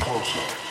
closer.